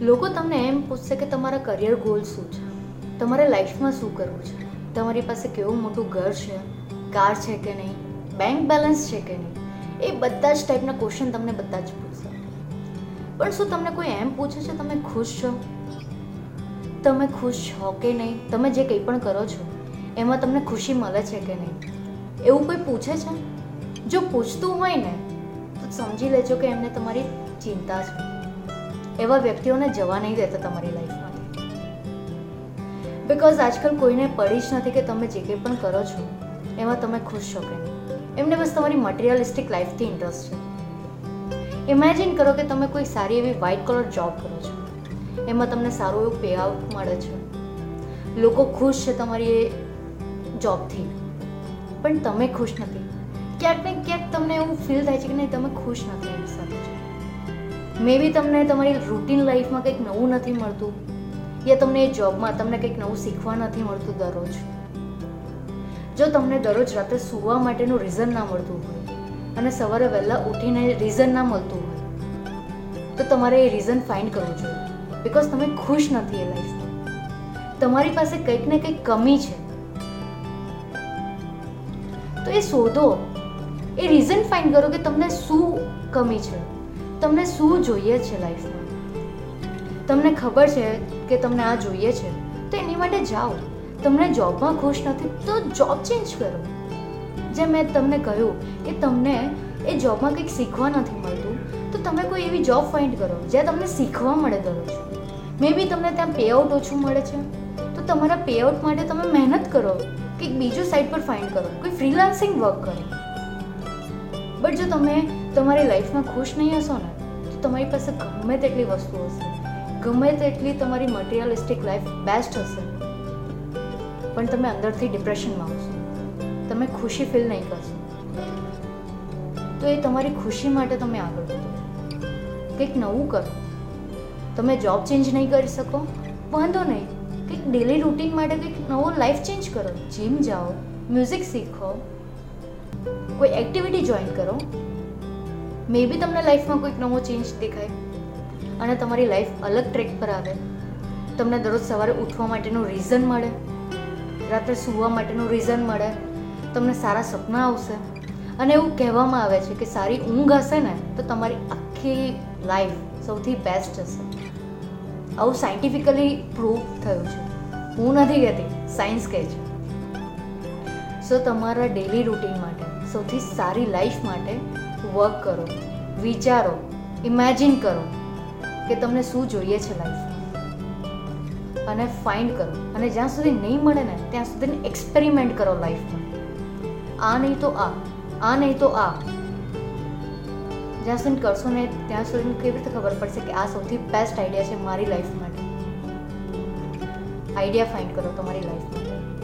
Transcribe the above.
લોકો તમને એમ પૂછશે કે તમારા કરિયર ગોલ શું છે? તમારે લાઈફમાં શું કરવું છે? તમારી પાસે કેવું મોટું ઘર છે? કાર છે કે નહીં? બેંક બેલેન્સ છે કે નહીં? એ બધા જ ટાઈપના ક્વેશ્ચન તમને બધા જ પૂછશે. પણ શું તમને કોઈ એમ પૂછે છે, તમે ખુશ છો? તમે ખુશ છો કે નહીં? તમે જે કંઈ પણ કરો છો, એમાં તમને ખુશી મળે છે કે નહીં? એવું કોઈ પૂછે છે? જો પૂછતું હોય ને, તો સમજી લેજો કે એમને તમારી ચિંતા છે. એવા વ્યક્તિઓને જવા નહીં દેતા તમારી લાઈફમાંથી બિકોઝ આજકાલ કોઈને પડી જ નથી કે તમે જે કંઈ પણ કરો છો, એમાં તમે ખુશ છો કે નહીં. એમને બસ તમારી મટીરિયલિસ્ટિક લાઈફથી ઇન્ટરેસ્ટ છે. ઇમેજિન કરો કે તમે કોઈ સારી એવી વ્હાઇટ કલર જોબ કરો છો. એમાં તમને સારું એવું પે આઉટ મળે છે. લોકો ખુશ છે તમારી એ જોબથી પણ તમે ખુશ નથી. ક્યાંક ને ક્યાંક તમને એવું ફીલ થાય છે કે નહીં, તમે ખુશ નથી એની સાથે. મે બી તમને તમારી રૂટીન લાઈફમાં કંઈક નવું નથી મળતું. યા તમને એ જોબમાં તમને કંઈક નવું શીખવા નથી મળતું દરરોજ. જો તમને દરરોજ રાતે સૂવા માટેનું રીઝન ના મળતું હોય અને સવારે વહેલા ઉઠીને રીઝન ના મળતું હોય, તો તમારે એ રીઝન ફાઇન્ડ કરવું જોઈએ. બિકોઝ તમે ખુશ નથી એ લાઈફમાં તમારી પાસે કંઈક ને કંઈક કમી છે. તો એ શોધો. એ રીઝન ફાઇન્ડ કરો કે તમને શું કમી છે. તમને શું જોઈએ છે લાઈફમાં? તમને ખબર છે કે તમને આ જોઈએ છે, તો એની માટે જાઓ. તમને જોબમાં ખુશ નથી, તો જોબ ચેન્જ કરો. જે મેં તમને કહ્યું કે તમને એ જોબમાં કંઈક શીખવા નથી મળતું, તો તમે કોઈ એવી જોબ ફાઇન્ડ કરો જ્યાં તમને શીખવા મળે દરરોજ. મે બી તમને ત્યાં પે આઉટ ઓછું મળે છે. તો તમારા પે આઉટ માટે તમે મહેનત કરો કંઈક બીજું સાઈડ પર ફાઇન્ડ કરો, કોઈ ફ્રીલાન્સિંગ વર્ક કરો. બટ જો તમે તમારી લાઈફમાં ખુશ નહીં હશો ને, તો તમારી પાસે ગમે તેટલી વસ્તુ હશે. ગમે તેટલી તમારી મટીરિયલિસ્ટિક લાઈફ બેસ્ટ હશે. પણ તમે અંદરથી ડિપ્રેશનમાં આવશો તમે ખુશી ફીલ નહીં કરશો. તો એ તમારી ખુશી માટે તમે આગળ વધો. કંઈક નવું કરો. તમે જોબ ચેન્જ નહીં કરી શકો. વાંધો નહીં. કંઈક ડેલી રૂટીન માટે કંઈક નવો લાઈફ ચેન્જ કરો. જીમ જાઓ મ્યુઝિક શીખો. કોઈ એક્ટિવિટી જોઈન કરો. મે બી તમને લાઈફમાં કોઈક નવો ચેન્જ દેખાય અને તમારી લાઈફ અલગ ટ્રેક પર આવે. તમને દરરોજ સવારે ઉઠવા માટેનું રીઝન મળે, રાત્રે સૂવા માટેનું રીઝન મળે, તમને સારા સપના આવશે. અને એવું કહેવામાં આવે છે કે સારી ઊંઘ હશે ને, તો તમારી આખી લાઈફ સૌથી બેસ્ટ હશે. આવું સાયન્ટિફિકલી પ્રૂવ થયું છે. હું નથી કહેતી સાયન્સ કહે છે. સો તમારા ડેલી રૂટીન માટે, સૌથી સારી લાઈફ માટે વર્ક કરો, વિચારો ઇમેજિન કરો કે તમને શું જોઈએ છે લાઈફ અને ફાઇન્ડ કરો. અને જ્યાં સુધી નહીં મળે ને, ત્યાં સુધી એક્સપેરિમેન્ટ કરો લાઈફમાં આ નહીં તો આ આ નહીં તો આ. જ્યાં સુધી કરશો ને, ત્યાં સુધી કેવી રીતે ખબર પડશે કે આ સૌથી બેસ્ટ આઈડિયા છે મારી લાઈફ માટે. આઈડિયા ફાઇન્ડ કરો તમારી લાઈફ માટે.